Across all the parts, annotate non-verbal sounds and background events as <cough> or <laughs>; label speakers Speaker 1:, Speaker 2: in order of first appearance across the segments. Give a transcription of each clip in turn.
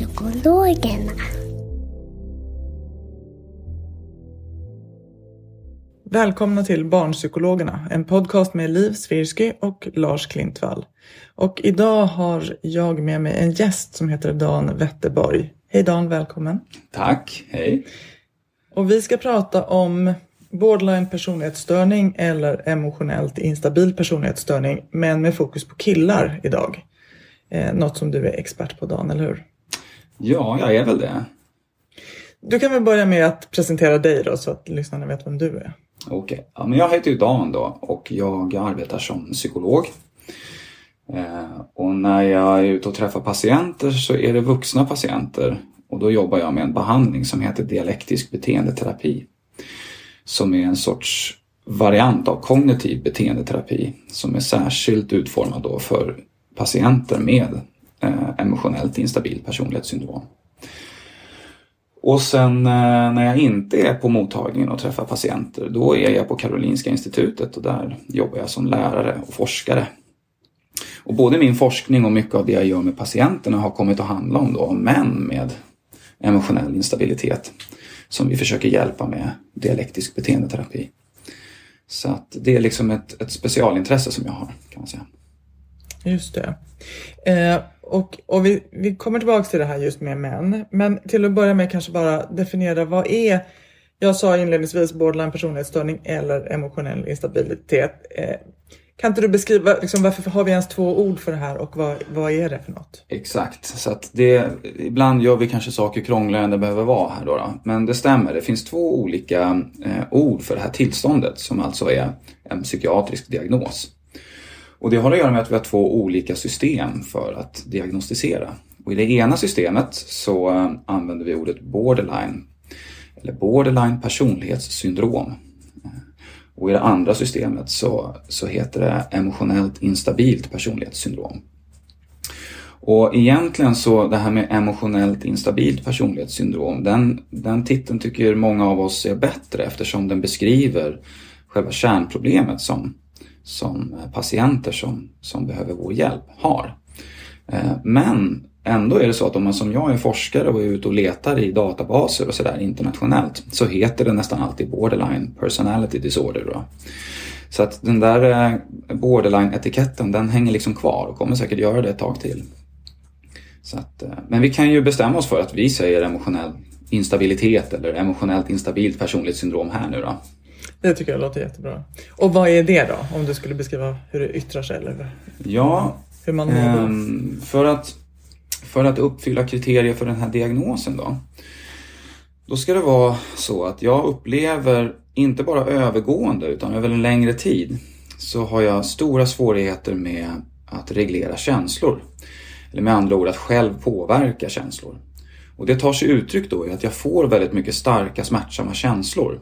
Speaker 1: Barnpsykologerna.
Speaker 2: Välkomna till Barnpsykologerna, en podcast med Liv Svirsky och Lars Klintvall. Och idag har jag med mig en gäst som heter Dan Wetterborg. Hej Dan, välkommen.
Speaker 3: Tack, hej.
Speaker 2: Och vi ska prata om borderline personlighetsstörning eller emotionellt instabil personlighetsstörning, men med fokus på killar idag. Eh, något som du är expert på Dan, eller hur?
Speaker 3: Ja, jag är väl det.
Speaker 2: Du kan väl börja med att presentera dig då så att lyssnarna vet vem du är.
Speaker 3: Okej, ja, men jag heter ju Dan då och jag arbetar som psykolog. Eh, och när jag är ute och träffar patienter så är det vuxna patienter och då jobbar jag med en behandling som heter dialektisk beteendeterapi. Som är en sorts variant av kognitiv beteendeterapi som är särskilt utformad då för patienter med Eh, emotionellt instabil personlighetssyndrom. Och sen eh, när jag inte är på mottagningen och träffar patienter, då är jag på Karolinska institutet och där jobbar jag som lärare och forskare. Och både min forskning och mycket av det jag gör med patienterna har kommit att handla om då män med emotionell instabilitet som vi försöker hjälpa med dialektisk beteendeterapi. Så att det är liksom ett, ett specialintresse som jag har kan man säga.
Speaker 2: Just det. Eh, och och vi, vi kommer tillbaka till det här just med män. Men till att börja med kanske bara definiera vad är, jag sa inledningsvis borderline personlighetsstörning eller emotionell instabilitet. Eh, kan inte du beskriva liksom, varför har vi ens två ord för det här och vad, vad är det för något?
Speaker 3: Exakt, så att det, ibland gör vi kanske saker krångligare än det behöver vara här då. då. Men det stämmer, det finns två olika eh, ord för det här tillståndet som alltså är en psykiatrisk diagnos. Och det har att göra med att vi har två olika system för att diagnostisera. Och I det ena systemet så eh, använder vi ordet borderline, eller borderline personlighetssyndrom. Och i det andra systemet så, så heter det emotionellt instabilt personlighetssyndrom. Och egentligen så det här med emotionellt instabilt personlighetssyndrom, den, den titeln tycker många av oss är bättre eftersom den beskriver själva kärnproblemet som, som eh, patienter som, som behöver vår hjälp har. Eh, men ändå är det så att om man som jag är forskare och är ute och letar i databaser och sådär internationellt så heter det nästan alltid borderline personality disorder. Då. Så att den där eh, borderline-etiketten den hänger liksom kvar och kommer säkert göra det ett tag till. Så att, men vi kan ju bestämma oss för att vi säger emotionell instabilitet eller emotionellt instabilt personlighetssyndrom här nu då.
Speaker 2: Det tycker jag låter jättebra. Och vad är det då? Om du skulle beskriva hur det yttrar sig eller
Speaker 3: Ja,
Speaker 2: hur man
Speaker 3: ehm, för, att, för att uppfylla kriterier för den här diagnosen då. Då ska det vara så att jag upplever, inte bara övergående utan över en längre tid, så har jag stora svårigheter med att reglera känslor. Eller med andra ord att själv påverka känslor. Och det tar sig uttryck då i att jag får väldigt mycket starka smärtsamma känslor.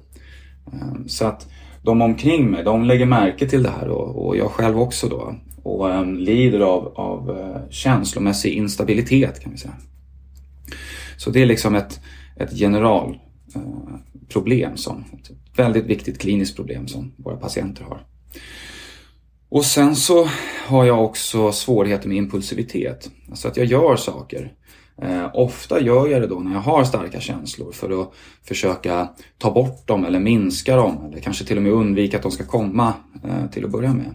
Speaker 3: Ehm, så att de omkring mig, de lägger märke till det här och, och jag själv också då. Och um, lider av, av uh, känslomässig instabilitet kan vi säga. Så det är liksom ett, ett generalproblem, eh, som, ett väldigt viktigt kliniskt problem som våra patienter har. Och sen så har jag också svårigheter med impulsivitet. Alltså att jag gör saker. Eh, ofta gör jag det då när jag har starka känslor för att försöka ta bort dem eller minska dem eller kanske till och med undvika att de ska komma eh, till att börja med.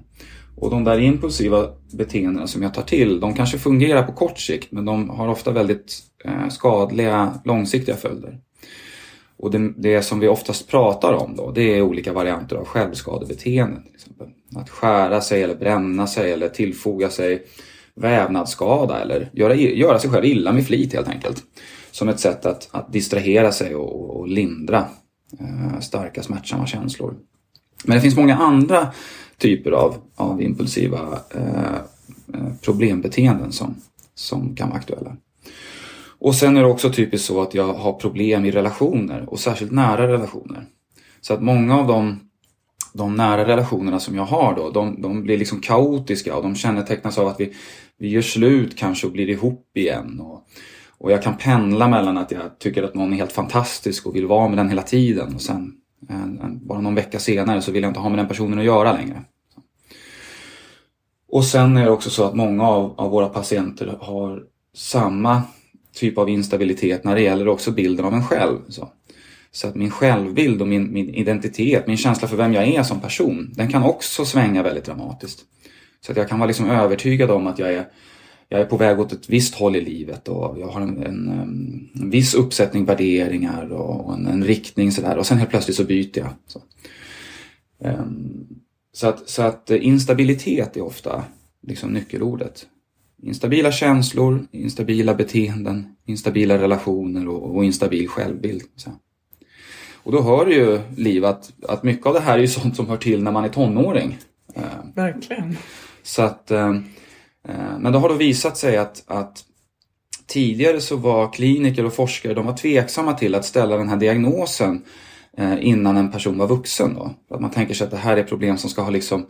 Speaker 3: Och de där impulsiva beteendena som jag tar till, de kanske fungerar på kort sikt men de har ofta väldigt eh, skadliga långsiktiga följder. Och det, det, som vi oftast pratar om då, det är olika varianter av självskadebeteenden. Till exempel. Att skära sig eller bränna sig eller tillfoga sig vävnadsskada eller göra, göra sig själv illa med flit helt enkelt. Som ett sätt att, att distrahera sig och, och lindra eh, starka smärtsamma känslor. Men det finns många andra typer av, av impulsiva eh, eh, problembeteenden som, som kan vara aktuella. Och sen är det också typiskt så att jag har problem i relationer och särskilt nära relationer. Så att många av de, de nära relationerna som jag har då, de, de blir liksom kaotiska och de kännetecknas av att vi, vi gör slut kanske och blir ihop igen. Och, och jag kan pendla mellan att jag tycker att någon är helt fantastisk och vill vara med den hela tiden och sen en, en, bara någon vecka senare så vill jag inte ha med den personen att göra längre. Och sen är det också så att många av, av våra patienter har samma typ av instabilitet när det gäller också bilden av en själv. Så, så att min självbild och min, min identitet, min känsla för vem jag är som person, den kan också svänga väldigt dramatiskt. Så att jag kan vara liksom övertygad om att jag är, jag är på väg åt ett visst håll i livet och jag har en, en, en viss uppsättning värderingar och en, en riktning sådär och sen helt plötsligt så byter jag. Så, um, så, att, så att instabilitet är ofta liksom nyckelordet instabila känslor, instabila beteenden, instabila relationer och, och instabil självbild. Så. Och då hör ju Liv att, att mycket av det här är ju <laughs> sånt som hör till när man är tonåring.
Speaker 2: Eh, Verkligen.
Speaker 3: Så att, eh, eh, men det har då visat sig att, att tidigare så var kliniker och forskare de var tveksamma till att ställa den här diagnosen innan en person var vuxen. Då. Att man tänker sig att det här är problem som ska ha liksom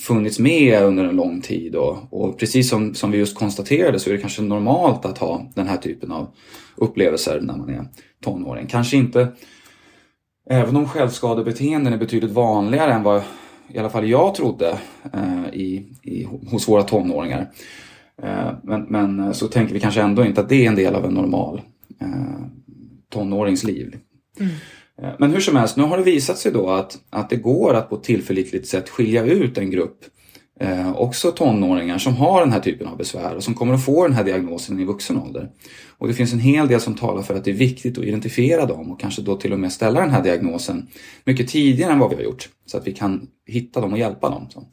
Speaker 3: funnits med under en lång tid. Och, och precis som, som vi just konstaterade så är det kanske normalt att ha den här typen av upplevelser när man är tonåring. Kanske inte, även om självskadebeteenden är betydligt vanligare än vad i alla fall jag trodde eh, i, i, hos våra tonåringar. Eh, men, men, så tänker vi kanske ändå inte att det är en del av en normal eh, tonåringsliv. Mm. Eh, men hur som helst, nu har det visat sig då att, att det går att på ett tillförlitligt sätt skilja ut en grupp eh, också tonåringar som har den här typen av besvär och som kommer att få den här diagnosen i vuxen ålder. Och det finns en hel del som talar för att det är viktigt att identifiera dem och kanske då till och med ställa den här diagnosen mycket tidigare än vad vi har gjort. Så att vi kan hitta dem och hjälpa dem. Så,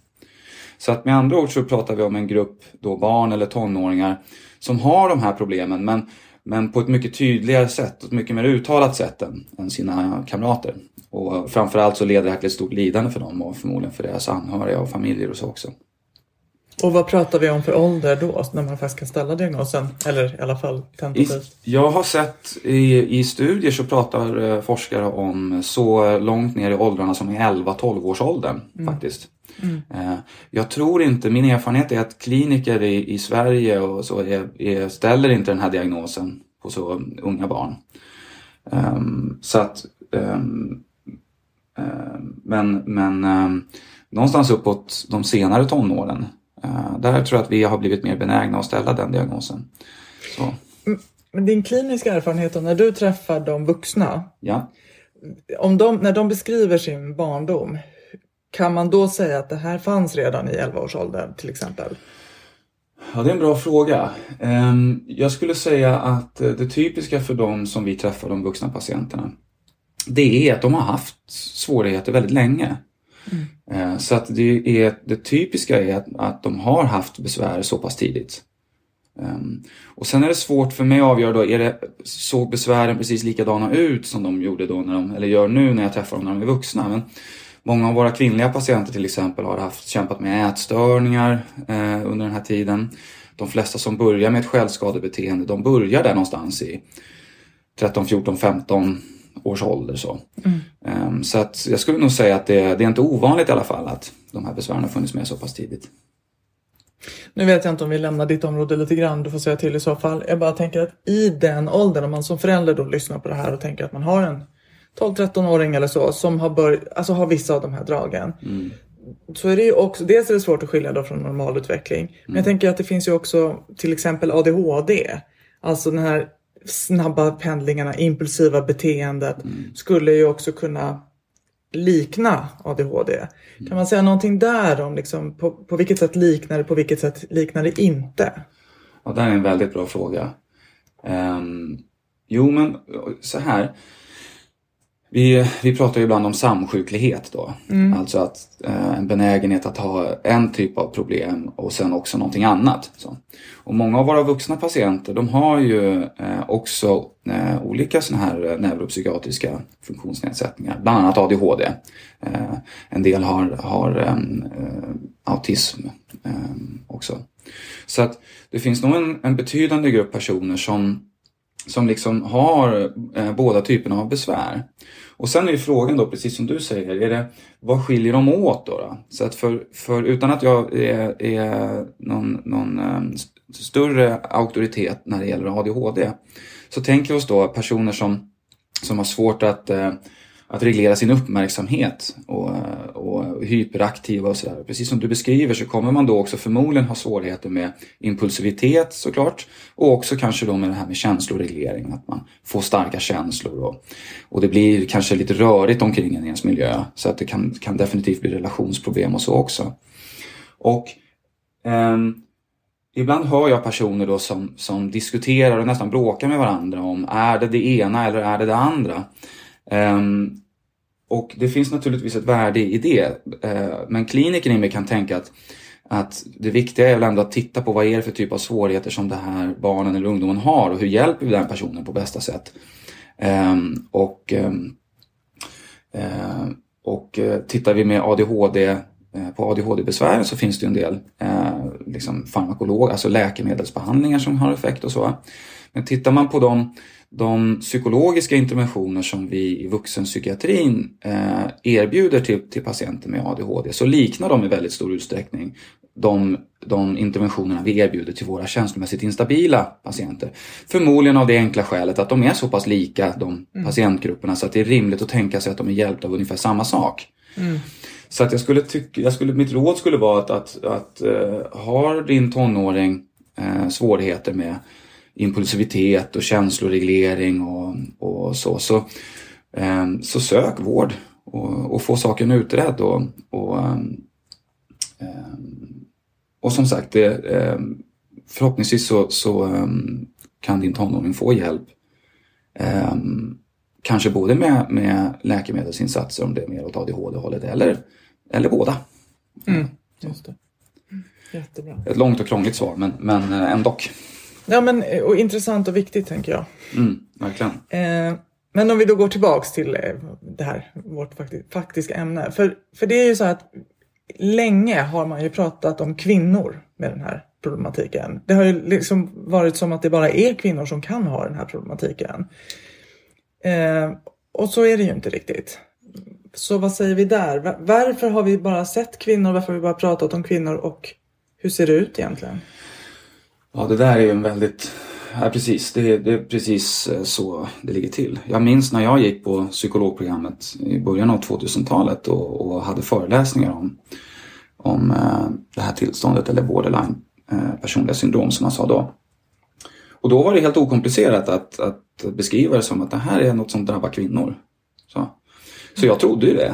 Speaker 3: så att med andra ord så pratar vi om en grupp då barn eller tonåringar som har de här problemen men men på ett mycket tydligare sätt, ett mycket mer uttalat sätt än, än sina kamrater. Och framförallt så leder det här till ett stort lidande för dem och förmodligen för deras anhöriga och familjer och så också.
Speaker 2: Och vad pratar vi om för ålder då när man faktiskt kan ställa diagnosen? Eller i alla fall tentativt?
Speaker 3: Jag har sett i, i studier så pratar eh, forskare om så långt ner i åldrarna som i 11-12 års åldern mm. faktiskt. Mm. Eh, jag tror inte, min erfarenhet är att kliniker i, i Sverige och så är, är, ställer inte den här diagnosen på så unga barn. Um, så att um, men, men um, någonstans uppåt de senare tonåren uh, där tror jag att vi har blivit mer benägna att ställa den diagnosen. Så.
Speaker 2: Men din kliniska erfarenhet när du träffar de vuxna,
Speaker 3: ja.
Speaker 2: om de, när de beskriver sin barndom, kan man då säga att det här fanns redan i 11-årsåldern till exempel?
Speaker 3: Ja, det är en bra fråga. Ehm, jag skulle säga att eh, det typiska för de som vi träffar, de vuxna patienterna, det är att de har haft svårigheter väldigt länge. Mm. Ehm, så att det, är, det typiska är att, att de har haft besvär så pass tidigt. Ehm, och sen är det svårt för mig att avgöra då, är det, såg besvären precis likadana ut som de gjorde då, när de, eller gör nu när jag träffar dem när de är vuxna? Men Många av våra kvinnliga patienter till exempel har haft, kämpat med ätstörningar eh, under den här tiden. De flesta som börjar med ett självskadebeteende, de börjar där någonstans i 13, 14, 15 års ålder. Så, mm. um, så att jag skulle nog säga att det, det, är inte ovanligt i alla fall att de här besvären har funnits med så pass tidigt.
Speaker 2: Nu vet jag inte om vi lämnar ditt område lite grann, du får säga till i så fall. Jag bara tänker att i den åldern, om man som förälder då lyssnar på det här och tänker att man har en 12-13-åring eller så som har, bör, alltså har vissa av de här dragen. Mm. Så är det ju också, dels är det svårt att skilja då från normalutveckling. Mm. Men jag mm. tänker att det finns ju också till exempel ADHD. Alltså den här snabba pendlingarna, impulsiva beteendet mm. skulle ju också kunna likna ADHD. Kan man säga någonting där om liksom, på, på vilket sätt liknar det, på vilket sätt liknar det inte?
Speaker 3: Ja, det här är en väldigt bra fråga. Um, jo, men så här. Vi, vi pratar ju ibland om samsjuklighet då. Mm. Alltså att eh, en benägenhet att ha en typ av problem och sen också någonting annat. Så. Och många av våra vuxna patienter de har ju eh, också eh, olika sådana här eh, neuropsykiatriska funktionsnedsättningar. Bland annat ADHD. Eh, en del har, har eh, autism också. Så att det finns nog en, en betydande grupp personer som som liksom har eh, båda typerna av besvär. Och sen är ju frågan då, precis som du säger, är det, vad skiljer de åt då? då? Så att för, för utan att jag är, är någon, någon eh, större auktoritet när det gäller ADHD så tänker vi oss då personer som, som har svårt att eh, att reglera sin uppmärksamhet och, och hyperaktiva och sådär. Precis som du beskriver så kommer man då också förmodligen ha svårigheter med impulsivitet såklart och också kanske då med det här med känsloreglering, att man får starka känslor och, och det blir kanske lite rörigt omkring en i ens miljö så att det kan, kan definitivt bli relationsproblem och så också. Och um, Ibland hör jag personer då som, som diskuterar och nästan bråkar med varandra om är det det ena eller är det det andra. Um, och det finns naturligtvis ett värde i det. Eh, men klinikern i mig kan tänka att, att det viktiga är väl ändå att titta på vad är det för typ av svårigheter som det här barnen eller ungdomen har och hur hjälper vi den personen på bästa sätt. Ehm, och ehm, eh, och eh, tittar vi med ADHD på ADHD-besvären så finns det en del eh, liksom farmakolog, alltså läkemedelsbehandlingar som har effekt och så. Men tittar man på de de psykologiska interventioner som vi i vuxenpsykiatrin eh, erbjuder till, till patienter med ADHD så liknar de i väldigt stor utsträckning de, de interventionerna vi erbjuder till våra känslomässigt instabila patienter. Förmodligen av det enkla skälet att de är så pass lika de mm. patientgrupperna så att det är rimligt att tänka sig att de är hjälpta av ungefär samma sak. Mm. Så att jag skulle tycka, jag skulle, mitt råd skulle vara att, att, att uh, har din tonåring uh, svårigheter med impulsivitet och känsloreglering och, och så. Så, eh, så sök vård och, och få saken utredd. Och, och, eh, och som sagt, det, eh, förhoppningsvis så, så ehm, kan din tonåring få hjälp. Ehm, kanske både med, med läkemedelsinsatser om det är mer åt ADHD-hållet eller, eller båda.
Speaker 2: Mm, just det. Jättebra.
Speaker 3: Ett långt och krångligt svar men, men ändå.
Speaker 2: Ja, men eh, och intressant och viktigt tänker jag.
Speaker 3: Mm, verkligen.
Speaker 2: Eh, men om vi då går tillbaks till eh, det här, vårt faktiska ämne. För, för det är ju så att länge har man ju pratat om kvinnor med den här problematiken. Det har ju liksom varit som att det bara är kvinnor som kan ha den här problematiken. Eh, och så är det ju inte riktigt. Så vad säger vi där? Varför har vi bara sett kvinnor? Varför har vi bara pratat om kvinnor? Och hur ser det ut egentligen?
Speaker 3: Ja, det där är ju en väldigt... Ja, precis. Det, det, är precis eh, så det ligger till. Jag minns när jag gick på psykologprogrammet i början av 2000-talet och, och, hade föreläsningar om, om eh, det här tillståndet eller borderline eh, personliga syndrom som man sa då. Och då var det helt okomplicerat att, att beskriva det som att det här är något som drabbar kvinnor. Så, så jag trodde ju det.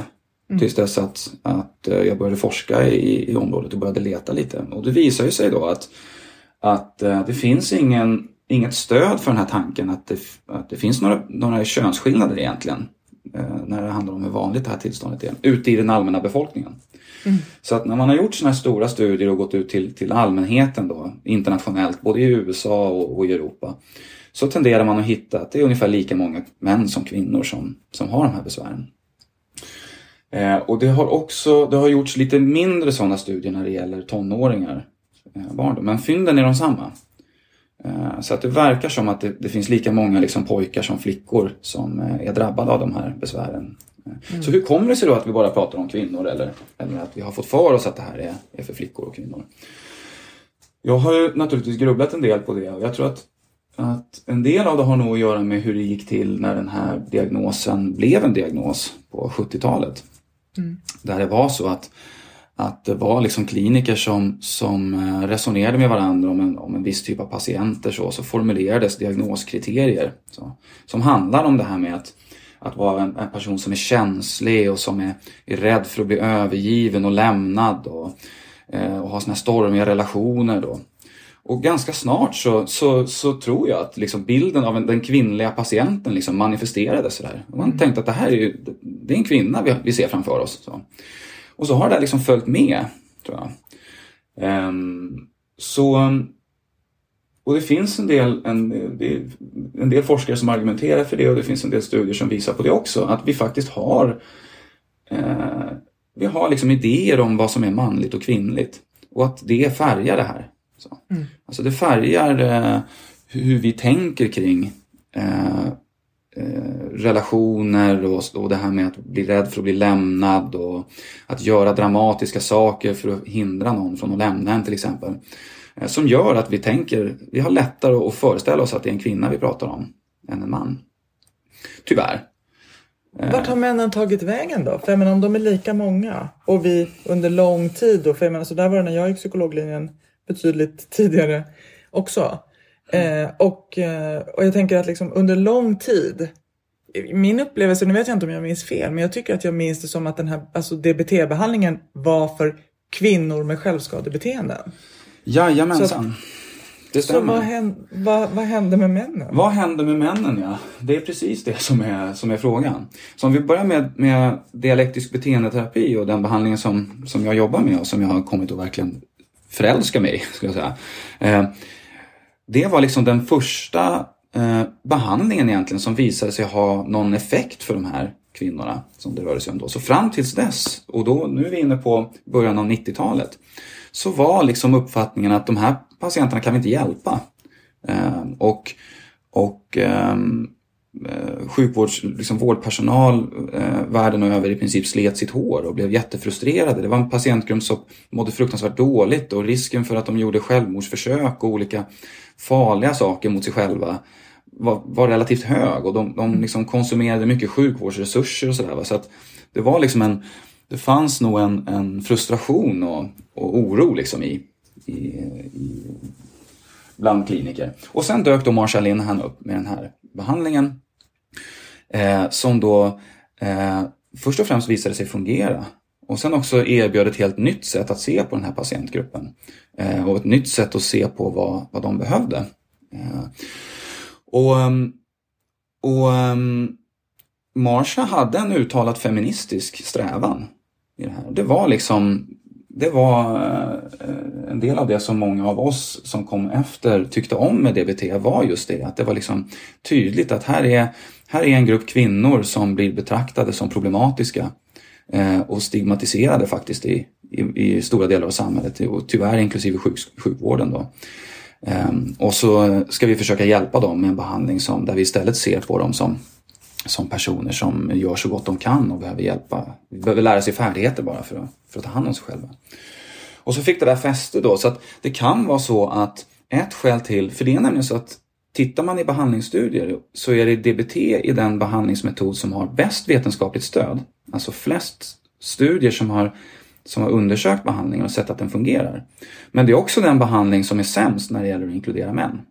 Speaker 3: Mm. Tills dess att, att jag började forska i, i området och började leta lite. Och det visar ju sig då att att eh, det finns ingen, inget stöd för den här tanken att det, att det finns några, några könsskillnader egentligen eh, när det handlar om hur vanligt det här tillståndet är ute i den allmänna befolkningen. Mm. Så att när man har gjort sådana här stora studier och gått ut till, till allmänheten då, internationellt, både i USA och, och, i Europa, så tenderar man att hitta att det är ungefär lika många män som kvinnor som, som har de här besvären. Eh, och det har också det har gjorts lite mindre sådana studier när det gäller tonåringar. Eh, barn. Men fynden är de samma. Eh, så att det verkar som att det, det finns lika många liksom pojkar som flickor som eh, är drabbade av de här besvären. Mm. Så hur kommer det sig då att vi bara pratar om kvinnor eller, eller att vi har fått för oss att det här är, är för flickor och kvinnor? Jag har ju naturligtvis grubblat en del på det och jag tror att, att en del av det har nog att göra med hur det gick till när den här diagnosen blev en diagnos på 70-talet. Mm. Där det var så att att det var liksom kliniker som, som eh, resonerade med varandra om en, om en viss typ av patienter så, så formulerades diagnoskriterier så, som handlar om det här med att, att vara en, en person som är känslig och som är, är rädd för att bli övergiven och lämnad och, eh, och ha såna här stormiga relationer då. Och ganska snart så, så, så tror jag att liksom bilden av en, den kvinnliga patienten liksom manifesterades sådär. Man tänkte att det här är ju, det är en kvinna vi, vi ser framför oss. Så. Och så har det liksom följt med, tror jag. Um, så, och det finns en del, en, en del forskare som argumenterar för det och det finns en del studier som visar på det också. Att vi faktiskt har eh, vi har liksom idéer om vad som är manligt och kvinnligt. Och att det färgar det här. Så. Mm. Alltså det färgar eh, hur vi tänker kring eh, Eh, relationer och, och det här med att bli rädd för att bli lämnad och att göra dramatiska saker för att hindra någon från att lämna en till exempel. Eh, som gör att vi tänker, vi har lättare att föreställa oss att det är en kvinna vi pratar om än en man. Tyvärr.
Speaker 2: Eh. Vart har männen tagit vägen då? För jag menar, om de är lika många och vi under lång tid då, för jag menar, så där var det när jag gick psykologlinjen betydligt <laughs> tidigare också. Eh, och, eh, och jag tänker att liksom under lång tid, min upplevelse, nu vet jag inte om jag minns fel, men jag tycker att jag minns det som att den här alltså DBT-behandlingen var för kvinnor med självskadebeteenden.
Speaker 3: Jajamensan.
Speaker 2: Det stämmer. Så vad hände, vad, vad hände med männen?
Speaker 3: Vad hände med männen ja? Det är precis det som är, som är frågan. Så om vi börjar med, med dialektisk beteendeterapi och den behandlingen som, som jag jobbar med och som jag har kommit att verkligen förälska mig i, skulle jag säga. Eh, det var liksom den första eh, behandlingen egentligen som visade sig ha någon effekt för de här kvinnorna som det rörde sig om då. Så fram tills dess, och då, nu är vi inne på början av 90-talet, så var liksom uppfattningen att de här patienterna kan vi inte hjälpa. Eh, och och eh, Eh, sjukvårds, liksom vårdpersonal eh, världen över i princip slet sitt hår och blev jättefrustrerade. Det var en patientgrupp som mådde fruktansvärt dåligt och risken för att de gjorde självmordsförsök och olika farliga saker mot sig själva var, var relativt hög och de, de liksom konsumerade mycket sjukvårdsresurser och sådär. Så att det var liksom en, det fanns nog en, en frustration och, och oro liksom i, i, i, bland kliniker. Och sen dök då Marshall Linhan upp med den här behandlingen eh, som då eh, först och främst visade sig fungera och sen också erbjöd ett helt nytt sätt att se på den här patientgruppen eh, och ett nytt sätt att se på vad, vad de behövde. Eh, och eh, och um, Marsha hade en uttalat feministisk strävan i det här. Det var liksom det var eh, en del av det som många av oss som kom efter tyckte om med DBT var just det. Att det var liksom tydligt att här är, här är en grupp kvinnor som blir betraktade som problematiska eh, och stigmatiserade faktiskt i, i, i, stora delar av samhället och tyvärr inklusive sjuk, sjukvården. Då. Ehm, och så ska vi försöka hjälpa dem med en behandling som, där vi istället ser på dem som som personer som gör så gott de kan och behöver hjälpa. Vi behöver lära sig färdigheter bara för att, för att ta hand om sig själva. Och så fick det där fäste då, så att det kan vara så att ett skäl till, för det är nämligen så att tittar man i behandlingsstudier så är det DBT i den behandlingsmetod som har bäst vetenskapligt stöd. Alltså flest studier som har, som har undersökt behandlingen och sett att den fungerar. Men det är också den behandling som är sämst när det gäller att inkludera män.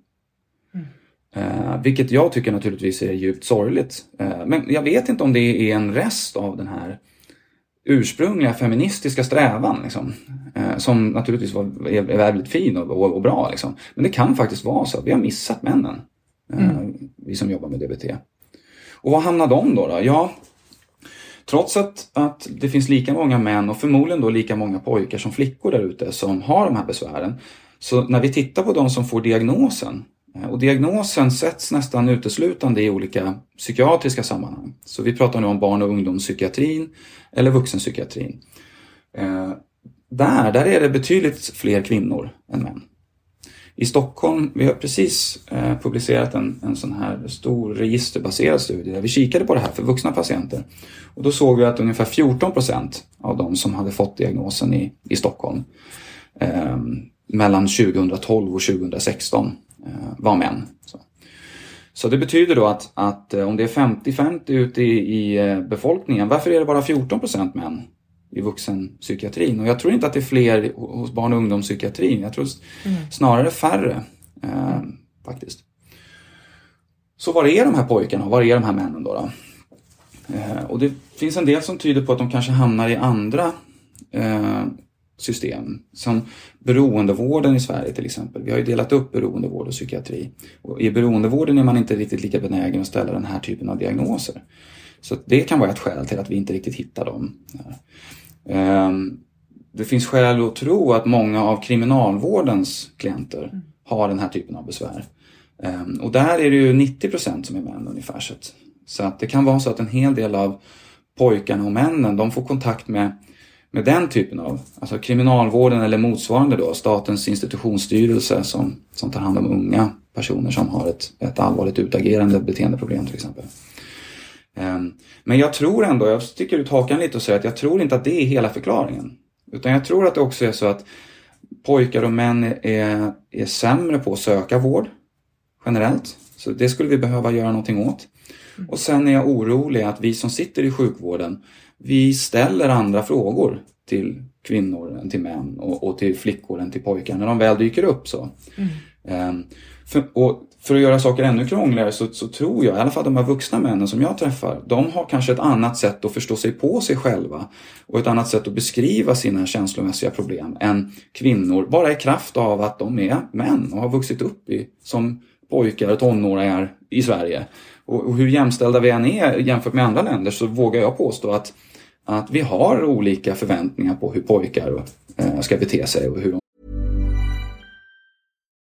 Speaker 3: Eh, vilket jag tycker naturligtvis är djupt sorgligt. Eh, men jag vet inte om det är en rest av den här ursprungliga feministiska strävan. Liksom, eh, som naturligtvis var, är, väldigt fin och, och, och bra. Liksom. Men det kan faktiskt vara så att vi har missat männen. Eh, mm. Vi som jobbar med DBT. Och var hamnar de då? då? Ja, trots att, att det finns lika många män och förmodligen då lika många pojkar som flickor där ute som har de här besvären. Så när vi tittar på de som får diagnosen Eh, och diagnosen sätts nästan uteslutande i olika psykiatriska sammanhang. Så vi pratar nu om barn och ungdomspsykiatrin eller vuxenpsykiatrin. Eh, där, där är det betydligt fler kvinnor än män. I Stockholm, vi har precis eh, publicerat en, en sån här stor registerbaserad studie där vi kikade på det här för vuxna patienter. Och då såg vi att ungefär 14 procent av de som hade fått diagnosen i, i Stockholm eh, mellan 2012 och 2016 var män. Så. så. det betyder då att, att eh, om det är 50-50 ute i, i, eh, befolkningen, varför är det bara 14 procent män i vuxenpsykiatrin? Och jag tror inte att det är fler hos barn och ungdomspsykiatrin. Jag tror mm. snarare färre eh, faktiskt. Så var är de här pojkarna och var är de här männen då? då? Eh, och det finns en del som tyder på att de kanske hamnar i andra eh, system. Som beroendevården i Sverige till exempel. Vi har ju delat upp beroendevård och psykiatri. Och I beroendevården är man inte riktigt lika benägen att ställa den här typen av diagnoser. Så det kan vara ett skäl till att vi inte riktigt hittar dem. Ehm, det finns skäl att tro att många av kriminalvårdens klienter har den här typen av besvär. Ehm, och där är det ju 90% som är män ungefär. Så att det kan vara så att en hel del av pojkarna och männen de får kontakt med, med den typen av, alltså kriminalvården eller motsvarande då, Statens institutionsstyrelse som, som tar hand om unga personer som har ett, ett allvarligt utagerande beteendeproblem till exempel. Ehm, men jag tror ändå, jag sticker ut hakan lite och säger att jag tror inte att det är hela förklaringen. Utan jag tror att det också är så att pojkar och män är, är sämre på att söka vård generellt. Så det skulle vi behöva göra någonting åt. Och sen är jag orolig att vi som sitter i sjukvården, vi ställer andra frågor till kvinnor än till män och, och till flickor än till pojkar när de väl dyker upp. så. Mm. Um, för, och för att göra saker ännu krångligare så, så, tror jag, i alla fall de här vuxna männen som jag träffar, de har kanske ett annat sätt att förstå sig på sig själva och ett annat sätt att beskriva sina känslomässiga problem än kvinnor, bara i kraft av att de är män och har vuxit upp i, som pojkar och tonåringar i Sverige. Och, och hur jämställda vi än är jämfört med andra länder så vågar jag påstå att, att vi har olika förväntningar på hur pojkar eh, ska bete sig och hur de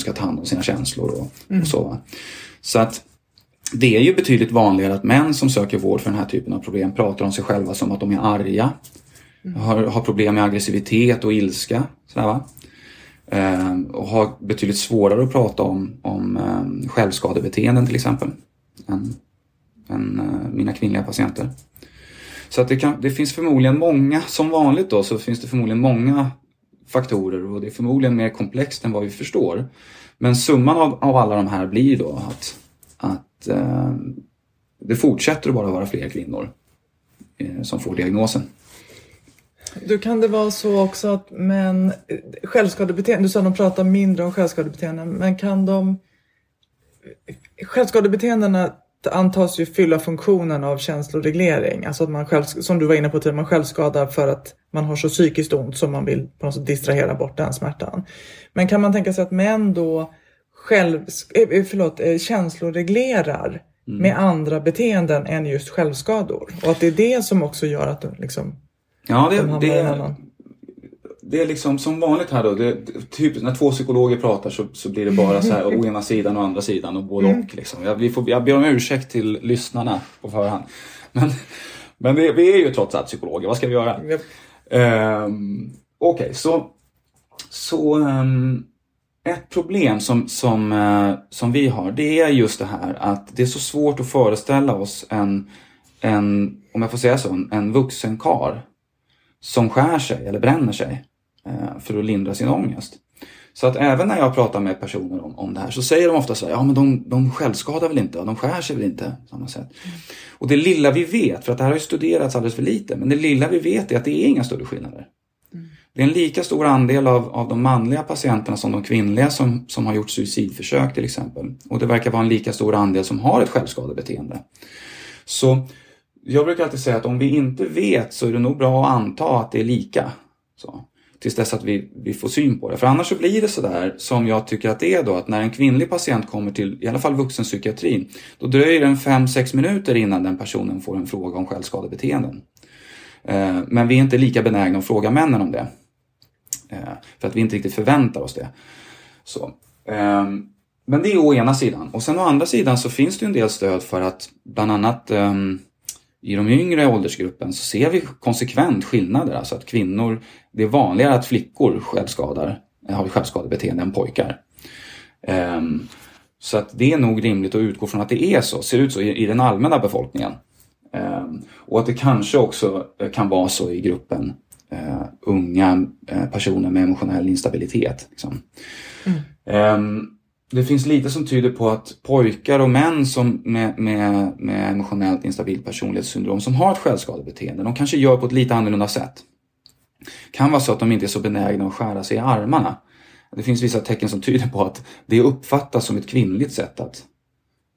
Speaker 3: ska ta hand om sina känslor och, och så. Så att det är ju betydligt vanligare att män som söker vård för den här typen av problem pratar om sig själva som att de är arga. Har, har problem med aggressivitet och ilska. Sådär, va? Ehm, och har betydligt svårare att prata om, om um, självskadebeteenden till exempel. Än, än uh, mina kvinnliga patienter. Så att det, kan, det finns förmodligen många, som vanligt då, så finns det förmodligen många faktorer och det är förmodligen mer komplext än vad vi förstår. Men summan av, av alla de här blir då att, att eh, det fortsätter att bara vara fler kvinnor eh, som får diagnosen.
Speaker 2: Du kan det vara så också att män, självskadebeteende, du sa att de pratar mindre om självskadebeteenden, men kan de Självskadebeteendena antas ju fylla funktionen av känsloreglering. Alltså att man själv, som du var inne på tidigare, man självskadar för att man har så psykiskt ont som man vill på något sätt distrahera bort den smärtan. Men kan man tänka sig att män då själv, eh, förlåt, eh, känsloreglerar mm. med andra beteenden än just självskador? Och att det är det som också gör att de liksom
Speaker 3: Ja, det, de det, det är liksom som vanligt här då. Det, typ när två psykologer pratar så, så blir det bara så här å <laughs> ena sidan och andra sidan och både mm. och. Liksom. Jag, vi får, jag ber om ursäkt till lyssnarna på förhand. Men, men det, vi är ju trots allt psykologer, vad ska vi göra? Yep. Um, Okej, okay, så, så um, ett problem som, som, uh, som vi har det är just det här att det är så svårt att föreställa oss en, en om jag får säga så, en, en vuxen kar som skär sig eller bränner sig. Eh, för att lindra sin ångest. Så att även när jag pratar med personer om, om det här så säger de ofta så här, ja men de, de självskadar väl inte de skär sig väl inte på samma sätt. Och det lilla vi vet, för att det här har ju studerats alldeles för lite, men det lilla vi vet är att det är inga större skillnader. Det är en lika stor andel av, av de manliga patienterna som de kvinnliga som, som har gjort suicidförsök till exempel. Och det verkar vara en lika stor andel som har ett självskadebeteende. Så jag brukar alltid säga att om vi inte vet så är det nog bra att anta att det är lika. Så, tills dess att vi, vi får syn på det. För annars så blir det sådär som jag tycker att det är då att när en kvinnlig patient kommer till i alla fall vuxenpsykiatrin då dröjer det 5-6 minuter innan den personen får en fråga om självskadebeteenden. Eh, men vi är inte lika benägna att fråga männen om det. Eh, för att vi inte riktigt förväntar oss det. Så. Eh, men det är å ena sidan. Och sen å andra sidan så finns det en del stöd för att bland annat um, i de yngre åldersgruppen så ser vi konsekvent skillnader. Alltså att kvinnor, det är vanligare att flickor självskadar, har självskadebeteende än pojkar. Um, så att det är nog rimligt att utgå från att det är så, ser ut så i, i den allmänna befolkningen. Um, och att det kanske också kan vara så i gruppen uh, unga uh, personer med emotionell instabilitet. Liksom. Mm. Um, det finns lite som tyder på att pojkar och män som med, med, med emotionellt instabilt personlighetssyndrom som har ett självskadebeteende, de kanske gör på ett lite annorlunda sätt. kan vara så att de inte är så benägna att skära sig i armarna. Det finns vissa tecken som tyder på att det uppfattas som ett kvinnligt sätt att,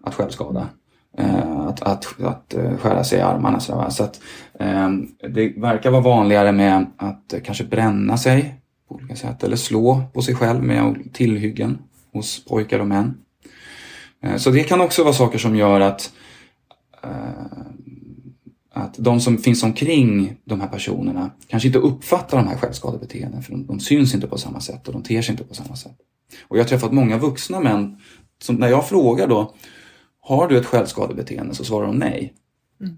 Speaker 3: att självskada. Eh, att, att, att eh, skära sig i armarna. Så, så att, eh, det verkar vara vanligare med att kanske bränna sig på olika sätt eller slå på sig själv med tillhyggen hos pojkar och män. Eh, så det kan också vara saker som gör att, eh, att de som finns omkring de här personerna kanske inte uppfattar de här självskadebeteenden för de, de syns inte på samma sätt och de ter sig inte på samma sätt. Och jag har träffat många vuxna män som när jag frågar då Har du ett självskadebeteende? Så svarar de nej. Mm.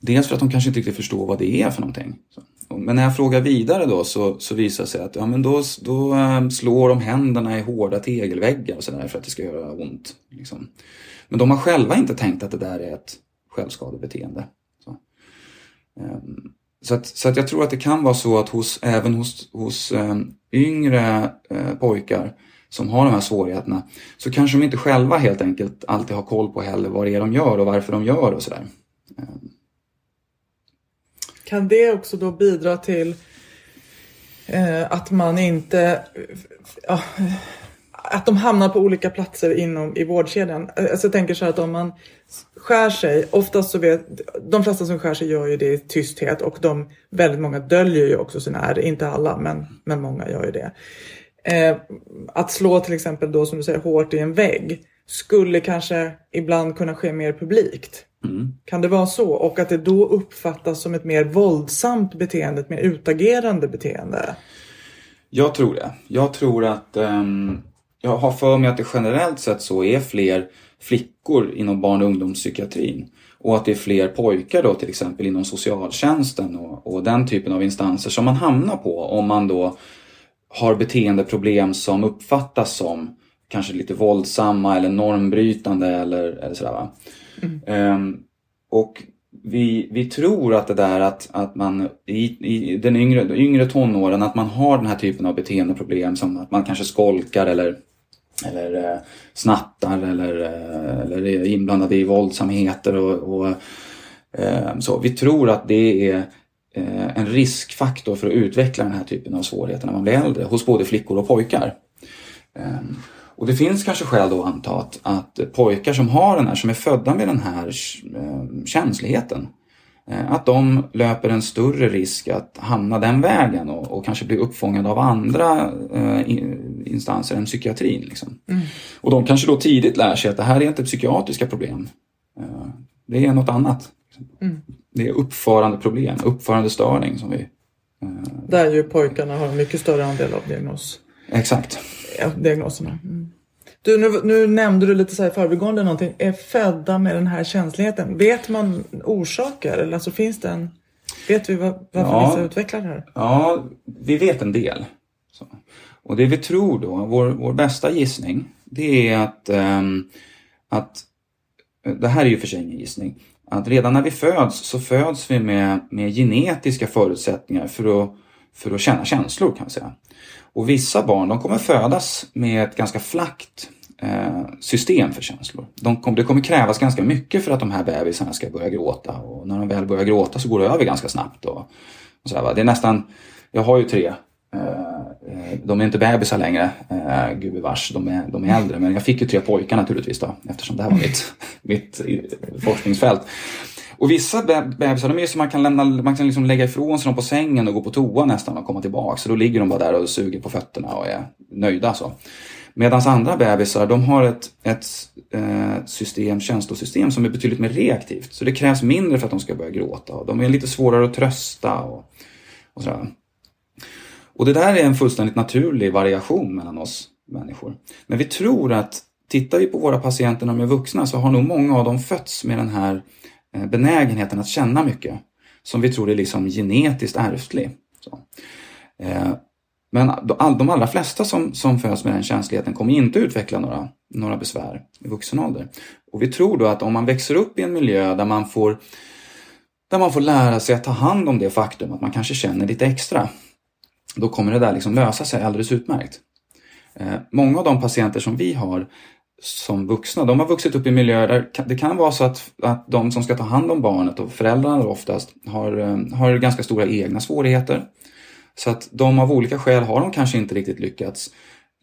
Speaker 3: Dels för att de kanske inte riktigt förstår vad det är för någonting. Så. Men när jag frågar vidare då så, så visar det sig att ja, men då, då eh, slår de händerna i hårda tegelväggar och sådär för att det ska göra ont. Liksom. Men de har själva inte tänkt att det där är ett självskadebeteende. Så, ehm, så, att, så att jag tror att det kan vara så att hos, även hos, hos ehm, yngre eh, pojkar som har de här svårigheterna så kanske de inte själva helt enkelt alltid har koll på heller vad det är de gör och varför de gör och sådär. Ehm,
Speaker 2: kan det också då bidra till eh, att man inte... Ja, att de hamnar på olika platser inom i vårdkedjan. Alltså jag tänker så här att om man skär sig, oftast så vet de flesta som skär sig gör ju det i tysthet och de väldigt många döljer ju också sina ärr, inte alla men, men många gör ju det. Eh, att slå till exempel då som du säger hårt i en vägg skulle kanske ibland kunna ske mer publikt. Mm. Kan det vara så? Och att det då uppfattas som ett mer våldsamt beteende, ett mer utagerande beteende?
Speaker 3: Jag tror det. Jag tror att um, jag har för mig att det generellt sett så är fler flickor inom barn och ungdomspsykiatrin. Och att det är fler pojkar då till exempel inom socialtjänsten och, och den typen av instanser som man hamnar på om man då har beteendeproblem som uppfattas som kanske lite våldsamma eller normbrytande eller, eller sådär. Va? Mm. Um, och vi, vi tror att det där att, att man i, i den yngre, de yngre tonåren att man har den här typen av beteendeproblem som att man kanske skolkar eller, eller eh, snattar eller, eh, eller är inblandad i våldsamheter och, och eh, så. Vi tror att det är eh, en riskfaktor för att utveckla den här typen av svårigheter när man blir äldre hos både flickor och pojkar. Ehm, och det finns kanske skäl då att anta att, att pojkar som har den här, som är födda med den här eh, känsligheten, eh, att de löper en större risk att hamna den vägen och, och kanske bli uppfångade av andra eh, instanser än psykiatrin. Liksom. Mm. Och de kanske då tidigt lär sig att det här är inte psykiatriska problem. Eh, det är något annat. Mm. Det är uppförande problem, uppförande störning som vi...
Speaker 2: Där ju pojkarna har en mycket större andel av diagnos.
Speaker 3: Exakt
Speaker 2: ja, diagnoserna. Mm. Du, nu, nu nämnde du lite så här förbigående någonting. Är födda med den här känsligheten. Vet man orsaker? Eller alltså finns det en... Vet vi varför ja, vissa utvecklar det här?
Speaker 3: Ja, vi vet en del. Så. Och det vi tror då, vår, vår bästa gissning, det är att, ähm, att det här är ju för sig ingen gissning, att redan när vi föds så föds vi med, med genetiska förutsättningar för att för att känna känslor kan man säga. Och vissa barn de kommer födas med ett ganska flackt eh, system för känslor. De kom, det kommer krävas ganska mycket för att de här bebisarna ska börja gråta och när de väl börjar gråta så går det över ganska snabbt. Och, och så här, det är nästan, jag har ju tre Eh, de är inte bebisar längre, eh, gubevars, de är, de är äldre. Men jag fick ju tre pojkar naturligtvis då, eftersom det här var mitt, mitt forskningsfält. Och vissa bebisar, de är som man kan, lämna, man kan liksom lägga ifrån sig dem på sängen och gå på toa nästan och komma tillbaka. Så då ligger de bara där och suger på fötterna och är nöjda. så. Medan andra bebisar, de har ett, ett eh, system, känslosystem som är betydligt mer reaktivt. Så det krävs mindre för att de ska börja gråta. Och de är lite svårare att trösta och, och sådär. Och det där är en fullständigt naturlig variation mellan oss människor. Men vi tror att tittar vi på våra patienter när de är vuxna så har nog många av dem fötts med den här eh, Eh, benägenheten att känna mycket. Som vi tror är liksom genetiskt ärftlig. Så. Eh, men de allra flesta som, som föds med den känsligheten kommer inte utveckla några, några besvär i vuxen ålder. Och vi tror då att om man växer upp i en miljö där man får där man får lära sig att ta hand om det faktum att man kanske känner lite extra då kommer det där liksom lösa sig alldeles utmärkt. Eh, många av de patienter som vi har som vuxna, de har vuxit upp i miljöer där det kan vara så att, att de som ska ta hand om barnet och föräldrarna oftast har, eh, har ganska stora egna svårigheter. Så att de av olika skäl har de kanske inte riktigt lyckats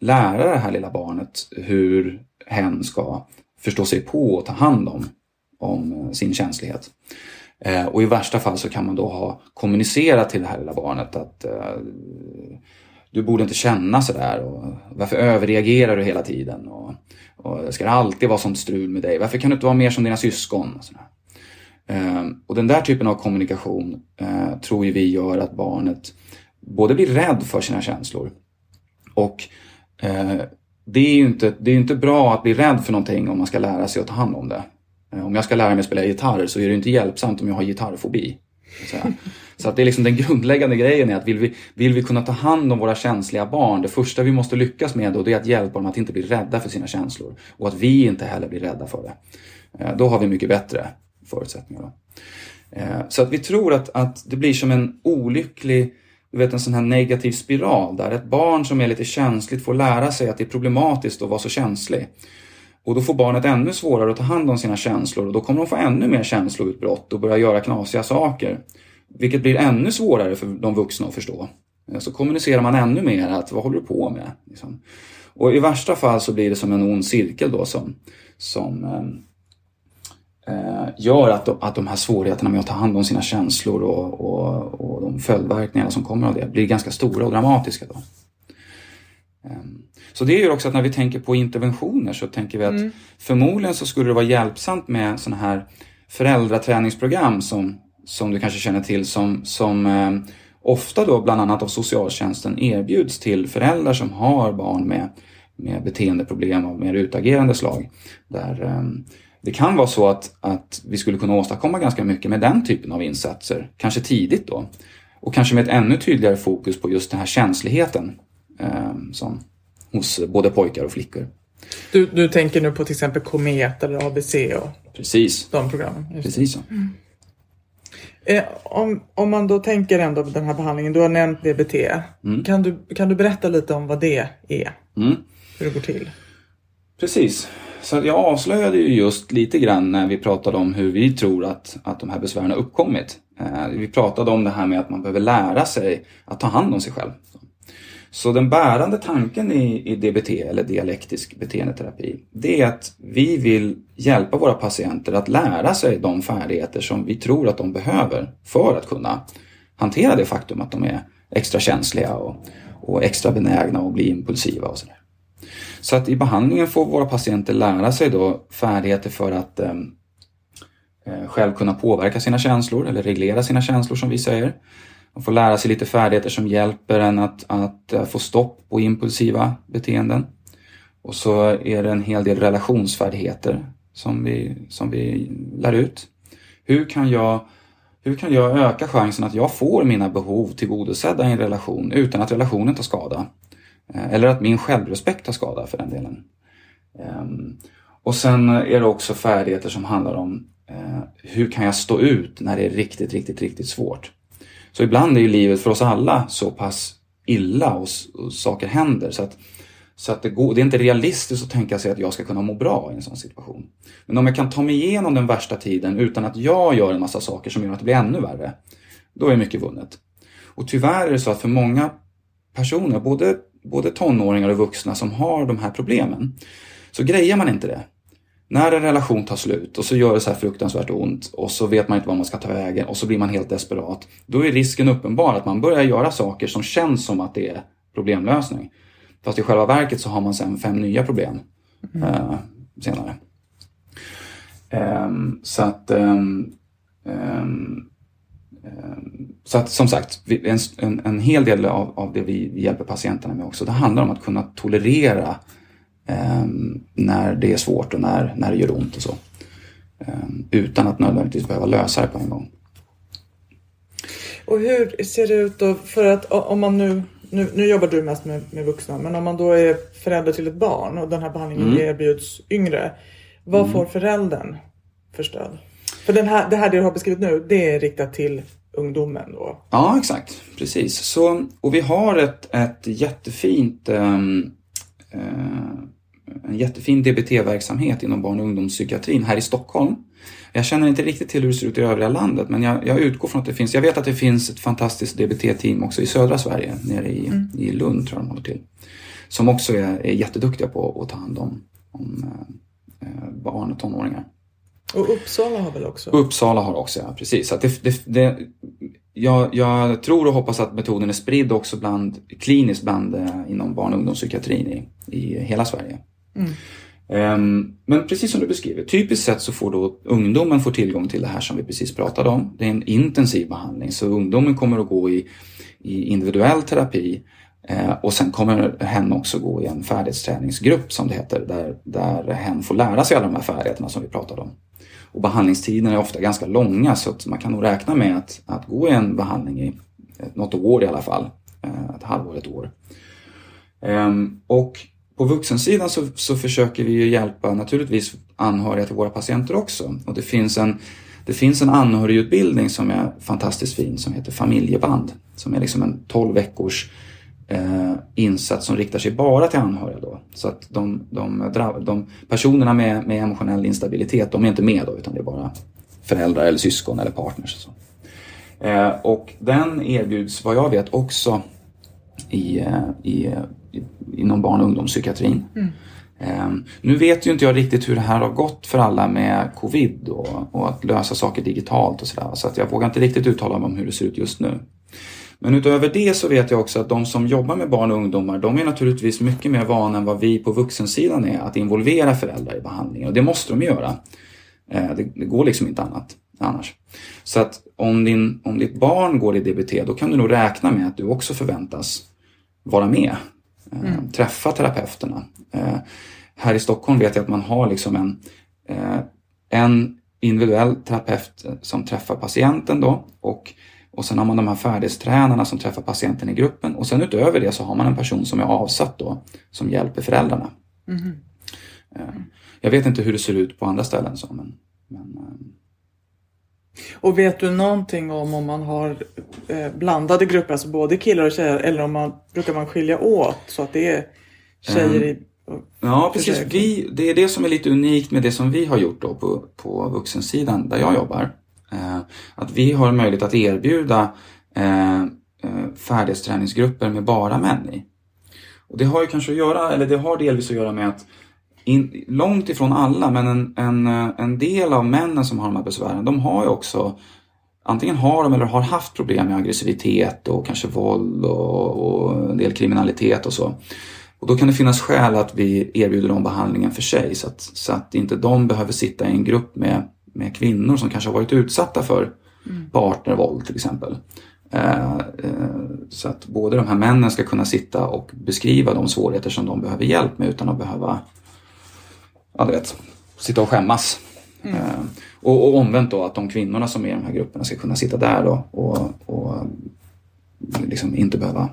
Speaker 3: lära det här lilla barnet hur hen ska förstå sig på och ta hand om, om eh, sin känslighet. Eh, och i värsta fall så kan man då ha kommunicerat till det här lilla barnet att du borde inte känna sådär och varför överreagerar du hela tiden? Och, och ska det alltid vara sånt strul med dig? Varför kan du inte vara mer som dina syskon? Och, sådär. Ehm, och den där typen av kommunikation eh, tror tror vi gör att barnet både blir rädd för sina känslor och eh, det är ju inte, det är inte bra att bli rädd för någonting om man ska lära sig att ta hand om det. Eh, om jag ska lära mig att spela gitarr så är det inte hjälpsamt om jag har gitarrfobi. Så att det är liksom den grundläggande grejen är att vill vi, vill vi kunna ta hand om våra känsliga barn, det första vi måste lyckas med då det är att hjälpa dem att inte bli rädda för sina känslor. Och att vi inte heller blir rädda för det. Eh, då har vi mycket bättre förutsättningar. Då. Eh, så att vi tror att, att det blir som en olycklig, du vet en sån här negativ spiral där ett barn som är lite känsligt får lära sig att det är problematiskt att vara så känslig. Och då får barnet ännu svårare att ta hand om sina känslor och då kommer de få ännu mer känsloutbrott och börja göra knasiga saker. Vilket blir ännu svårare för de vuxna att förstå. Så kommunicerar man ännu mer att vad håller du på med? Liksom. Och i värsta fall så blir det som en ond cirkel då som, som eh, gör att de, att de här svårigheterna med att ta hand om sina känslor och, och, och de följdverkningarna som kommer av det blir ganska stora och dramatiska. Då. Um, så det gör också att när vi tänker på interventioner så tänker vi att mm. förmodligen så skulle det vara hjälpsamt med sådana här föräldraträningsprogram som, som du kanske känner till som, som eh, ofta då bland annat av socialtjänsten erbjuds till föräldrar som har barn med, med beteendeproblem av mer utagerande slag. Där, eh, det kan vara så att, att vi skulle kunna åstadkomma ganska mycket med den typen av insatser, kanske tidigt då. Och kanske med ett ännu tydligare fokus på just den här känsligheten eh, som, hos både pojkar och flickor.
Speaker 2: Du, du tänker nu på till exempel Komet eller ABC och
Speaker 3: Precis.
Speaker 2: de programmen?
Speaker 3: Precis så. Mm.
Speaker 2: Eh, om, om man då tänker ändå på den här behandlingen, du har nämnt DBT. Mm. Kan, du, kan du berätta lite om vad det är? Mm. Hur det går till?
Speaker 3: Precis. Så jag avslöjade ju just lite grann när vi pratade om hur vi tror att, att de här besvären har uppkommit. Eh, vi pratade om det här med att man behöver lära sig att ta hand om sig själv. Så den bärande tanken i, i DBT, eller dialektisk beteendeterapi, det är att vi vill hjälpa våra patienter att lära sig de färdigheter som vi tror att de behöver för att kunna hantera det faktum att de är extra känsliga och, och extra benägna att bli impulsiva och sådär. Så att i behandlingen får våra patienter lära sig då färdigheter för att eh, eh själv kunna påverka sina känslor eller reglera sina känslor som vi säger. Man får lära sig lite färdigheter som hjälper en att, att eh, få stopp på impulsiva beteenden. Och så är det en hel del relationsfärdigheter som vi, som vi lär ut. Hur kan, jag, hur kan jag öka chansen att jag får mina behov tillgodosedda i en relation utan att relationen tar skada? Eh, eller att min självrespekt tar skada för den delen. Ehm, och sen är det också färdigheter som handlar om eh, hur kan jag stå ut när det är riktigt, riktigt, riktigt svårt? Så ibland är ju livet för oss alla så pass illa och, och saker händer så att, så att det, går, det är inte realistiskt att tänka sig att jag ska kunna må bra i en sån situation. Men om jag kan ta mig igenom den värsta tiden utan att jag gör en massa saker som gör att det blir ännu värre, då är mycket vunnet. Och tyvärr är det så att för många personer, både, både tonåringar och vuxna som har de här problemen, så grejer man inte det. När en relation tar slut och så gör det så här fruktansvärt ont och så vet man inte vad man ska ta vägen och så blir man helt desperat. Då är risken uppenbar att man börjar göra saker som känns som att det är problemlösning. Fast i själva verket så har man sen fem nya problem mm. eh, senare. Um, så att um, um, så att som sagt, en, en, en hel del av, av det vi hjälper patienterna med också, det handlar om att kunna tolerera när det är svårt och när, när det gör ont och så. Um, utan att nödvändigtvis behöva lösa det på en gång.
Speaker 2: Och hur ser det ut då för att om man nu, nu, nu jobbar du mest med, med vuxna, men om man då är förälder till ett barn och den här behandlingen mm. erbjuds yngre, vad mm. får föräldern för stöd? För den här, det här du har beskrivit nu, det är riktat till ungdomen då?
Speaker 3: Ja, exakt. Precis. Så, och vi har ett, ett jättefint um, en jättefin DBT-verksamhet inom barn och ungdomspsykiatrin här i Stockholm. Jag känner inte riktigt till hur det ser ut i övriga landet men jag, jag utgår från att det finns. Jag vet att det finns ett fantastiskt DBT-team också i södra Sverige, nere i, mm. i Lund tror jag de håller till. Som också är, är jätteduktiga på att ta hand om, om eh, barn och tonåringar.
Speaker 2: Och Uppsala har väl också?
Speaker 3: Uppsala har också, ja precis. Så det, det, det, jag, jag, tror och hoppas att metoden är spridd också bland, kliniskt bland, eh, inom barn och ungdomspsykiatrin i, i hela Sverige. Mm. Um, men precis som du beskriver, typiskt sett så får då ungdomen får tillgång till det här som vi precis pratade om. Det är en intensiv behandling så ungdomen kommer att gå i, i individuell terapi eh, och sen kommer hen också gå i en färdighetsträningsgrupp som det heter där, där hen får lära sig alla de här färdigheterna som vi pratade om. Och behandlingstiderna är ofta ganska långa så att man kan nog räkna med att, att gå i en behandling i eh, något år i alla fall. Eh, ett halvår, ett år. Ehm, och på vuxensidan så, så försöker vi ju hjälpa naturligtvis anhöriga till våra patienter också. Och det finns en, det finns en anhörigutbildning som är fantastiskt fin som heter Familjeband. Som är liksom en 12 veckors eh, insats som riktar sig bara till anhöriga. Då. Så att de, de, de personerna med, med, emotionell instabilitet, de är inte med då utan det är bara föräldrar eller syskon eller partners. Och, så. Eh, och den erbjuds vad jag vet också i, eh, i, i, inom barn och ungdomspsykiatrin. Mm. Um, nu vet ju inte jag riktigt hur det här har gått för alla med covid och, och att lösa saker digitalt och sådär. Så att jag vågar inte riktigt uttala mig om hur det ser ut just nu. Men utöver det så vet jag också att de som jobbar med barn och ungdomar, de är naturligtvis mycket mer vana än vad vi på vuxensidan är att involvera föräldrar i behandlingen. Och det måste de göra. Uh, det, det, går liksom inte annat annars. Så att om, din, om ditt barn går i DBT, då kan du nog räkna med att du också förväntas vara med. Eh, mm. Träffa terapeuterna. Eh, här i Stockholm vet jag att man har liksom en, eh, en individuell terapeut som träffar patienten då och, och sen har man de här färdighetstränarna som träffar patienten i gruppen och sen utöver det så har man en person som är avsatt då som hjälper föräldrarna. Mm. Jag vet inte hur det ser ut på andra ställen så men, men
Speaker 2: och vet du någonting om om man har eh, blandade grupper, alltså både killar och tjejer, eller om man brukar man skilja åt så att det är tjejer i
Speaker 3: Ja, precis. Vi, det är det som är lite unikt med det som vi har gjort då på, på vuxensidan där jag jobbar. Eh, att vi har möjlighet att erbjuda eh, eh, färdighetsträningsgrupper med bara män i. Och det har ju kanske att göra, eller det har delvis att göra med att in, långt ifrån alla, men en, en, eh, en del av männen som har de här besvären, de har ju också Antingen har de eller har haft problem med aggressivitet och kanske våld och, och en del kriminalitet och så. Och då kan det finnas skäl att vi erbjuder dem behandlingen för sig så att, så att inte de behöver sitta i en grupp med, med kvinnor som kanske har varit utsatta för mm. partnervåld till exempel. Eh, eh, så att både de här männen ska kunna sitta och beskriva de svårigheter som de behöver hjälp med utan att behöva ja, du vet, sitta och skämmas. Mm. Eh, och, och omvänt då att de kvinnorna som är i de här grupperna ska kunna sitta där då och, och liksom inte behöva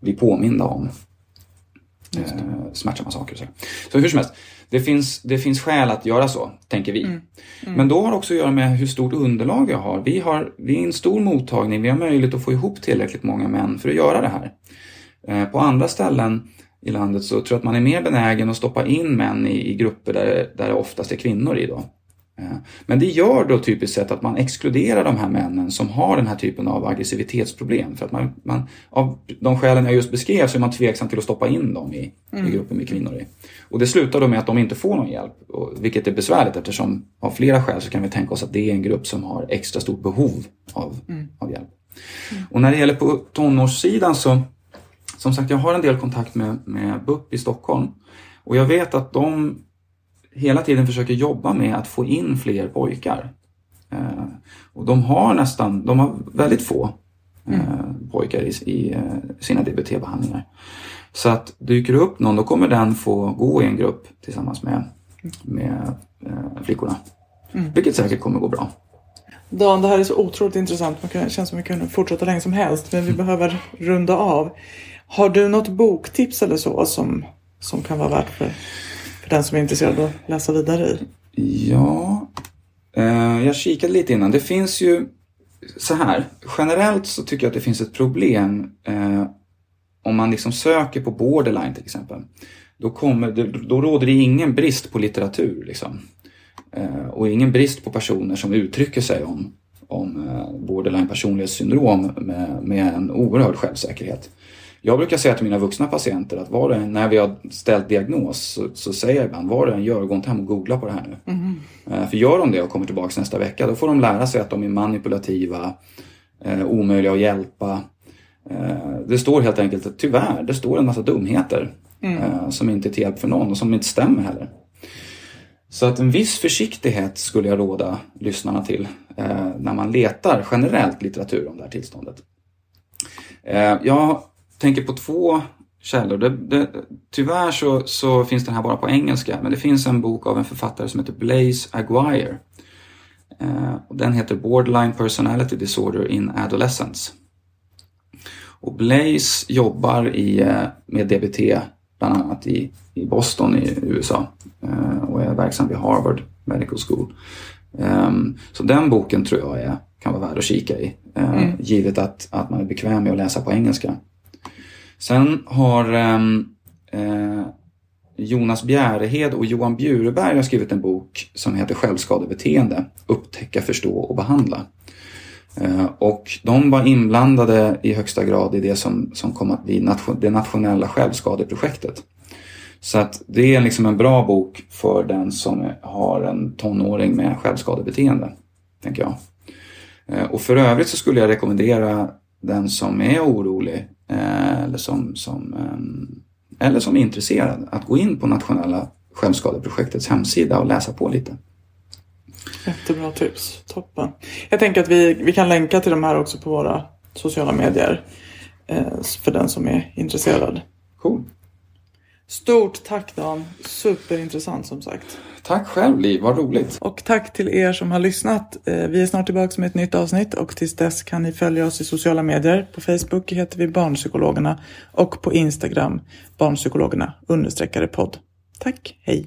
Speaker 3: bli påminda om eh, smärtsamma saker. Så, så hur som helst, det finns, det finns skäl att göra så, tänker vi. Mm. Mm. Men då har det också att göra med hur stort underlag jag har. Vi, har. vi är en stor mottagning, vi har möjlighet att få ihop tillräckligt många män för att göra det här. Eh, på andra ställen i landet så tror jag att man är mer benägen att stoppa in män i, i grupper där, där det oftast är kvinnor i. Då. Men det gör då typiskt sett att man exkluderar de här männen som har den här typen av aggressivitetsproblem. För att man, man av de skälen jag just beskrev så är man tveksam till att stoppa in dem i, mm. i gruppen med kvinnor i. Och det slutar då med att de inte får någon hjälp. vilket är besvärligt eftersom av flera skäl så kan vi tänka oss att det är en grupp som har extra stort behov av, mm. av hjälp. Mm. Och när det gäller på tonårssidan så som sagt, jag har en del kontakt med, med BUP i Stockholm. Och jag vet att de hela tiden försöker jobba med att få in fler pojkar. Eh, och de har nästan, de har väldigt få eh, mm. pojkar i, i eh, sina DBT-behandlingar. Så att dyker det upp någon då kommer den få gå i en grupp tillsammans med, med eh, flickorna. Mm. Vilket säkert kommer gå bra.
Speaker 2: Dan, det här är så otroligt intressant. Det känns som att vi kunde fortsätta länge som helst. Men vi mm. behöver runda av. Har du något boktips eller så som, som kan vara värt för, för den som är intresserad att läsa vidare i?
Speaker 3: Ja, eh, jag kikade lite innan. Det finns ju så här. Generellt så tycker jag att det finns ett problem eh, om man liksom söker på borderline till exempel. Då, kommer, då råder det ingen brist på litteratur. Liksom. Eh, och ingen brist på personer som uttrycker sig om, om eh, borderline personlighetssyndrom med, med en oerhörd självsäkerhet. Jag brukar säga till mina vuxna patienter att var det, när vi har ställt diagnos så, så säger jag ibland vad det än gör, gå inte hem och googla på det här nu. Mm. För gör de det och kommer tillbaka nästa vecka då får de lära sig att de är manipulativa, eh, omöjliga att hjälpa. Eh, det står helt enkelt, tyvärr, det står en massa dumheter mm. eh, som inte är till hjälp för någon och som inte stämmer heller. Så att en viss försiktighet skulle jag råda lyssnarna till eh, när man letar generellt litteratur om det här tillståndet. Eh, jag tänker på två källor. Det, det, tyvärr så, så, finns den här bara på engelska, men det finns en bok av en författare som heter Blaise Aguirre. Eh, den heter Borderline Personality Disorder in Adolescence. Och Blaise jobbar i, eh, med DBT bland annat i, i Boston i USA eh, och är verksam vid Harvard Medical School. Um, så den boken tror jag är, kan vara värd att kika i, uh, mm. givet att, att man är bekväm med att läsa på engelska. Sen har ehm, eh, Jonas Bjärehed och Johan Bjureberg har skrivit en bok som heter Självskadebeteende, upptäcka, förstå och behandla. Eh, och de var inblandade i högsta grad i det som, som kom att bli nation, det nationella självskadeprojektet. Så att det är liksom en bra bok för den som har en tonåring med självskadebeteende, tänker jag. Eh, och för övrigt så skulle jag rekommendera den som är orolig eller som, som, ehm, eller som är intresserad att gå in på nationella självskadeprojektets hemsida och läsa på lite.
Speaker 2: Jättebra tips, toppen. Jag tänker att vi, vi kan länka till de här också på våra sociala medier eh, för den som är intresserad.
Speaker 3: Cool.
Speaker 2: Stort tack Dan, superintressant som sagt.
Speaker 3: Tack själv Liv, vad roligt.
Speaker 2: Och tack till er som har lyssnat. Eh, vi är snart tillbaka med ett nytt avsnitt och tills dess kan ni följa oss i sociala medier. På Facebook heter vi Barnpsykologerna och på Instagram Barnpsykologerna understreckare podd. Tack, hej!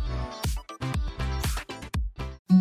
Speaker 4: Mm-hmm.